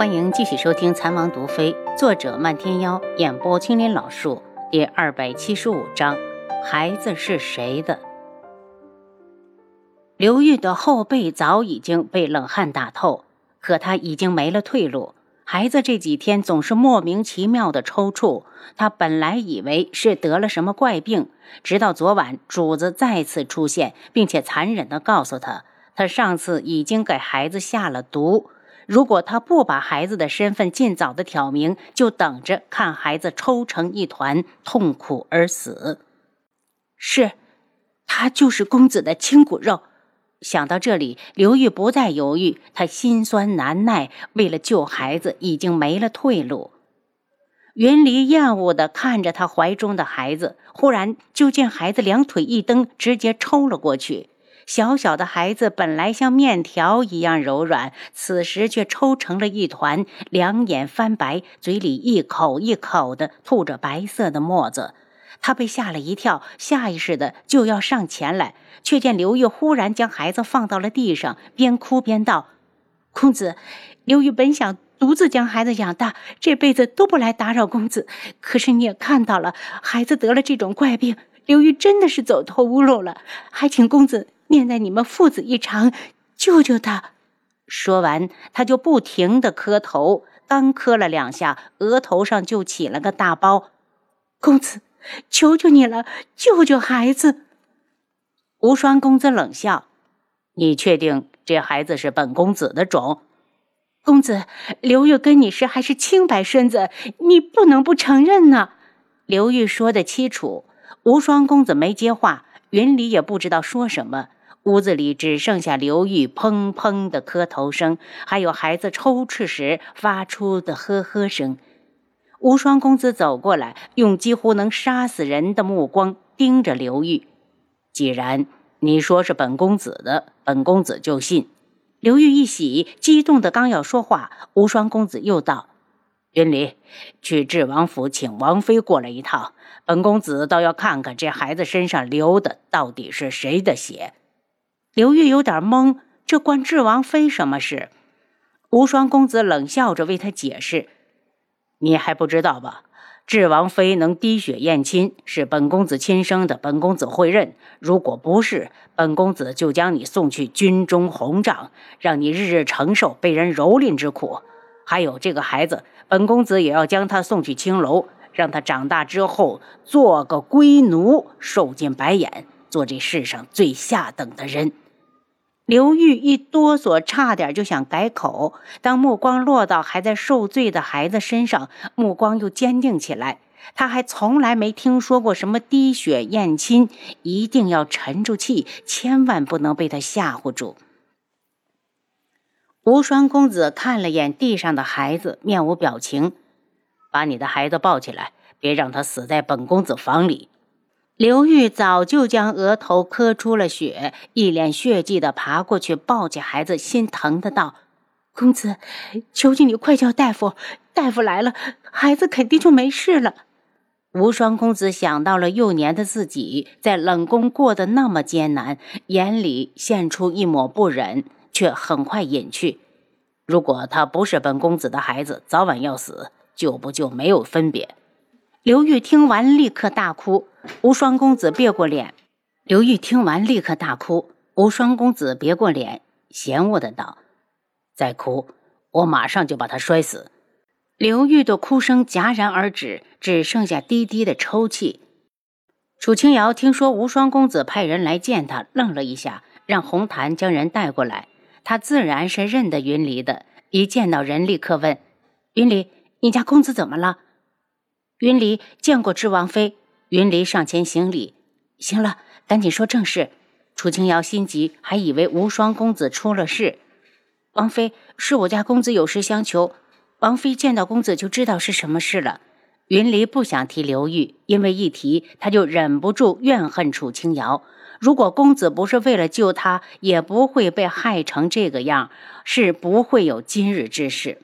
欢迎继续收听《残王毒妃》，作者漫天妖，演播青林老树，第二百七十五章：孩子是谁的？刘玉的后背早已经被冷汗打透，可他已经没了退路。孩子这几天总是莫名其妙的抽搐，他本来以为是得了什么怪病，直到昨晚主子再次出现，并且残忍的告诉他，他上次已经给孩子下了毒，如果他不把孩子的身份尽早的挑明，就等着看孩子抽成一团，痛苦而死。是，他就是公子的亲骨肉。想到这里，刘玉不再犹豫，他心酸难耐，为了救孩子，已经没了退路。云离厌恶地看着他怀中的孩子，忽然就见孩子两腿一蹬，直接抽了过去。小小的孩子本来像面条一样柔软，此时却抽成了一团，两眼翻白，嘴里一口一口的吐着白色的沫子。他被吓了一跳，下意识的就要上前来，却见刘玉忽然将孩子放到了地上，边哭边道：“公子，刘玉本想独自将孩子养大，这辈子都不来打扰公子。可是你也看到了，孩子得了这种怪病，刘玉真的是走投无路了，还请公子念在你们父子一场，救救他。”说完，他就不停的磕头，刚磕了两下，额头上就起了个大包。公子。求求你了，救救孩子！无双公子冷笑：“你确定这孩子是本公子的种？公子，刘玉跟你是还是清白身子，你不能不承认呢。”刘玉说的凄楚，无双公子没接话，云里也不知道说什么。屋子里只剩下刘玉砰砰的磕头声，还有孩子抽搐时发出的呵呵声。无双公子走过来，用几乎能杀死人的目光盯着刘玉。既然你说是本公子的，本公子就信。刘玉一喜，激动的刚要说话，无双公子又道：“云离，去智王府请王妃过来一趟，本公子倒要看看这孩子身上流的到底是谁的血。”刘玉有点懵，这关智王妃什么事？无双公子冷笑着为他解释。你还不知道吧？智王妃能滴血验亲，是本公子亲生的，本公子会认。如果不是，本公子就将你送去军中红帐，让你日日承受被人蹂躏之苦。还有这个孩子，本公子也要将他送去青楼，让他长大之后做个龟奴，受尽白眼，做这世上最下等的人。刘玉一哆嗦，差点就想改口。当目光落到还在受罪的孩子身上，目光又坚定起来。他还从来没听说过什么滴血验亲，一定要沉住气，千万不能被他吓唬住。无双公子看了眼地上的孩子，面无表情：“把你的孩子抱起来，别让他死在本公子房里。”刘玉早就将额头磕出了血，一脸血迹的爬过去抱起孩子，心疼的道：“公子，求求你快叫大夫！大夫来了，孩子肯定就没事了。”无双公子想到了幼年的自己在冷宫过得那么艰难，眼里现出一抹不忍，却很快隐去。如果他不是本公子的孩子，早晚要死，救不救没有分别。刘玉听完，立刻大哭。无双公子别过脸。刘玉听完，立刻大哭。无双公子别过脸，嫌恶的道：“再哭，我马上就把他摔死。”刘玉的哭声戛然而止，只剩下低低的抽泣。楚清瑶听说无双公子派人来见他，愣了一下，让红檀将人带过来。他自然是认得云离的，一见到人，立刻问：“云离，你家公子怎么了？”云离见过智王妃，云离上前行礼。行了，赶紧说正事。楚清瑶心急，还以为无双公子出了事。王妃是我家公子有事相求，王妃见到公子就知道是什么事了。云离不想提刘玉，因为一提他就忍不住怨恨楚清瑶。如果公子不是为了救他，也不会被害成这个样，是不会有今日之事。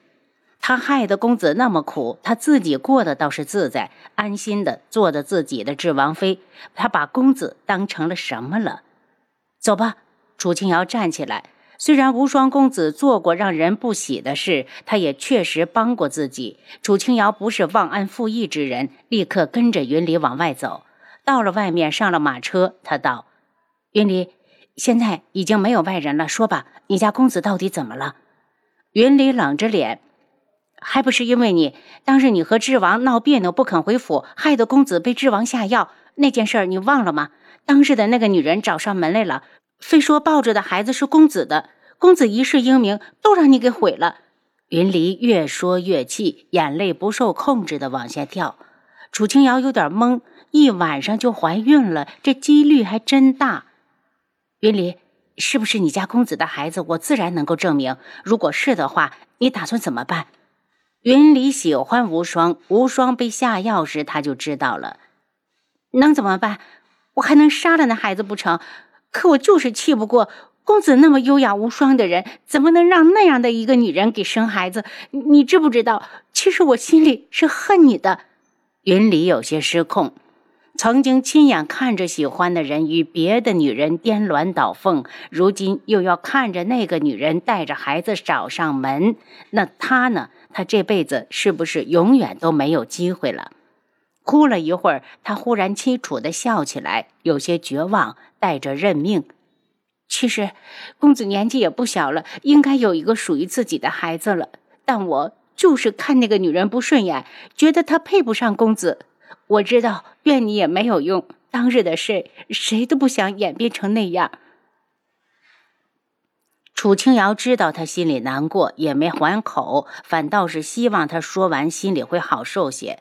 他害得公子那么苦，他自己过得倒是自在，安心的做着自己的智王妃。他把公子当成了什么了？走吧，楚清瑶站起来。虽然无双公子做过让人不喜的事，他也确实帮过自己。楚清瑶不是忘恩负义之人，立刻跟着云离往外走。到了外面，上了马车，他道：“云离，现在已经没有外人了，说吧，你家公子到底怎么了？”云离冷着脸：“还不是因为你，当日你和智王闹别扭不肯回府，害得公子被智王下药那件事，你忘了吗？当日的那个女人找上门来了。”非说抱着的孩子是公子的，公子一世英名都让你给毁了。云离越说越气，眼泪不受控制的往下掉。楚清瑶有点懵，一晚上就怀孕了，这几率还真大。云离，是不是你家公子的孩子？我自然能够证明。如果是的话，你打算怎么办？云里喜欢无双，无双被下药时他就知道了。能怎么办？我还能杀了那孩子不成？可我就是气不过公子那么优雅无双的人，怎么能让那样的一个女人给生孩子？你知不知道？其实我心里是恨你的。云里有些失控，曾经亲眼看着喜欢的人与别的女人颠鸾倒凤，如今又要看着那个女人带着孩子找上门，那他呢？他这辈子是不是永远都没有机会了？哭了一会儿，他忽然凄楚的笑起来，有些绝望，带着认命。其实，公子年纪也不小了，应该有一个属于自己的孩子了。但我就是看那个女人不顺眼，觉得她配不上公子。我知道怨你也没有用，当日的事谁都不想演变成那样。楚清瑶知道他心里难过，也没还口，反倒是希望他说完心里会好受些。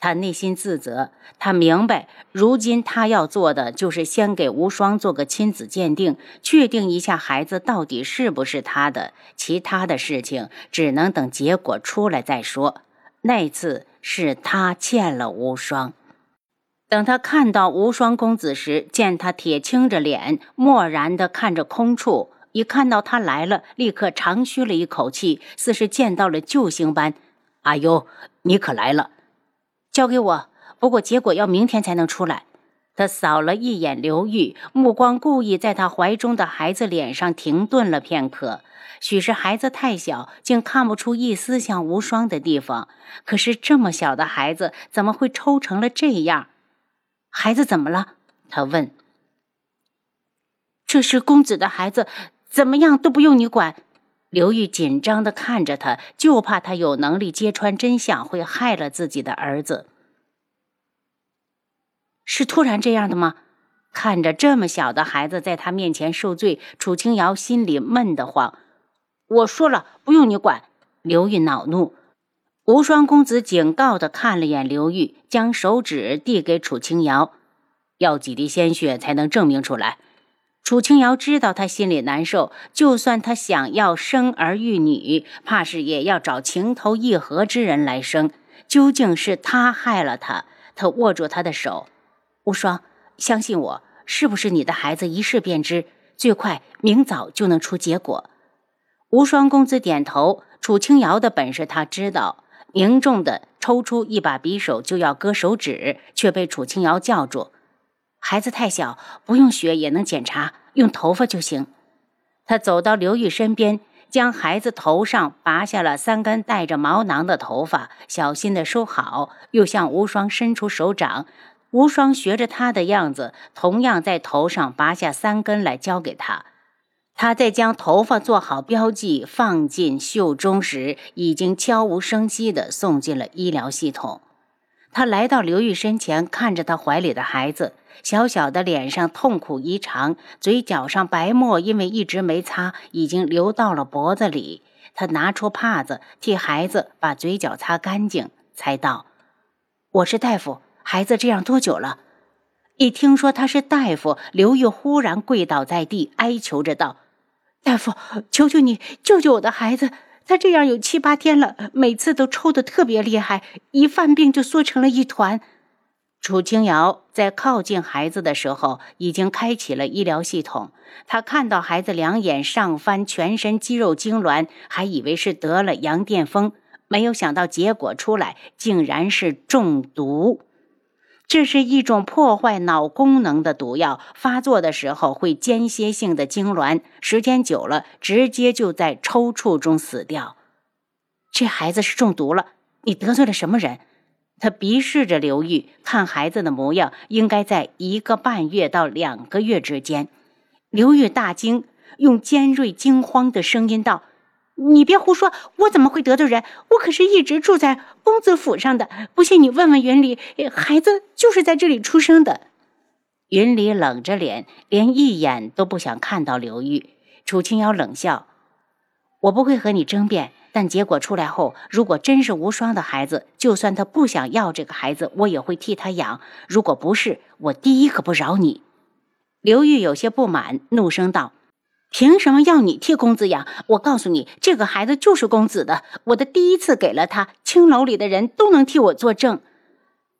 他内心自责，他明白，如今他要做的就是先给无双做个亲子鉴定，确定一下孩子到底是不是他的。其他的事情只能等结果出来再说。那次是他欠了无双。等他看到无双公子时，见他铁青着脸，漠然地看着空处，一看到他来了，立刻长吁了一口气，似是见到了救星般。阿优，你可来了。交给我，不过结果要明天才能出来。他扫了一眼刘玉，目光故意在他怀中的孩子脸上停顿了片刻。许是孩子太小，竟看不出一丝像无双的地方。可是这么小的孩子，怎么会抽成了这样？孩子怎么了？他问。这是公子的孩子，怎么样都不用你管。刘玉紧张地看着他，就怕他有能力揭穿真相，会害了自己的儿子。是突然这样的吗？看着这么小的孩子在他面前受罪，楚清瑶心里闷得慌。我说了，不用你管。刘玉恼怒。无双公子警告地看了眼刘玉，将手指递给楚清瑶：“要几滴鲜血才能证明出来？”楚清瑶知道他心里难受，就算他想要生儿育女，怕是也要找情投意合之人来生。究竟是他害了他？他握住他的手，无双，相信我，是不是你的孩子，一试便知，最快明早就能出结果。无双公子点头。楚清瑶的本事他知道，凝重的抽出一把匕首就要割手指，却被楚清瑶叫住。孩子太小，不用血也能检查，用头发就行。他走到刘玉身边，将孩子头上拔下了三根带着毛囊的头发，小心的收好，又向无双伸出手掌。无双学着他的样子，同样在头上拔下三根来交给他。他在将头发做好标记，放进袖中时，已经悄无声息地送进了医疗系统。他来到刘玉身前，看着他怀里的孩子。小小的脸上痛苦异常，嘴角上白沫因为一直没擦，已经流到了脖子里。他拿出帕子替孩子把嘴角擦干净，才道：“我是大夫，孩子这样多久了？”一听说他是大夫，刘玉忽然跪倒在地，哀求着道：“大夫，求求你救救我的孩子！他这样有七八天了，每次都抽得特别厉害，一犯病就缩成了一团。”楚清瑶在靠近孩子的时候，已经开启了医疗系统。她看到孩子两眼上翻，全身肌肉痉挛，还以为是得了羊癫疯，没有想到结果出来竟然是中毒。这是一种破坏脑功能的毒药，发作的时候会间歇性的痉挛，时间久了，直接就在抽搐中死掉。这孩子是中毒了，你得罪了什么人？他鄙视着刘玉，看孩子的模样，应该在一个半月到两个月之间。刘玉大惊，用尖锐惊慌的声音道。你别胡说！我怎么会得罪人？我可是一直住在公子府上的。不信你问问云里，孩子就是在这里出生的。云里冷着脸，连一眼都不想看到刘玉。楚清瑶冷笑：“我不会和你争辩，但结果出来后，如果真是无双的孩子，就算他不想要这个孩子，我也会替他养。如果不是，我第一个不饶你。”刘玉有些不满，怒声道。凭什么要你替公子养？我告诉你，这个孩子就是公子的。我的第一次给了他，青楼里的人都能替我作证。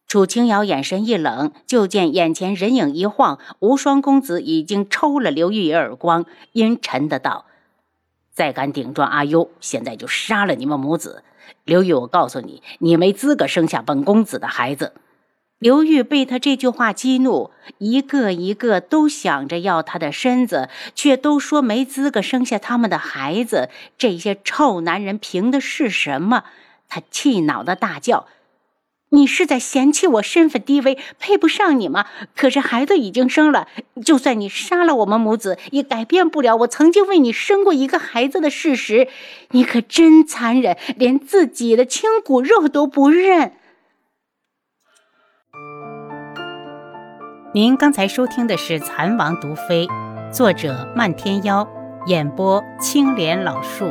楚清瑶眼神一冷，就见眼前人影一晃，无双公子已经抽了刘玉一耳光，阴沉的道：“再敢顶撞阿优，现在就杀了你们母子。刘玉，我告诉你，你没资格生下本公子的孩子。”刘玉被他这句话激怒，一个一个都想着要他的身子，却都说没资格生下他们的孩子。这些臭男人凭的是什么？他气恼的大叫：“你是在嫌弃我身份低微，配不上你吗？可是孩子已经生了，就算你杀了我们母子，也改变不了我曾经为你生过一个孩子的事实。你可真残忍，连自己的亲骨肉都不认。”您刚才收听的是《蚕王毒妃》，作者漫天妖，演播青莲老树。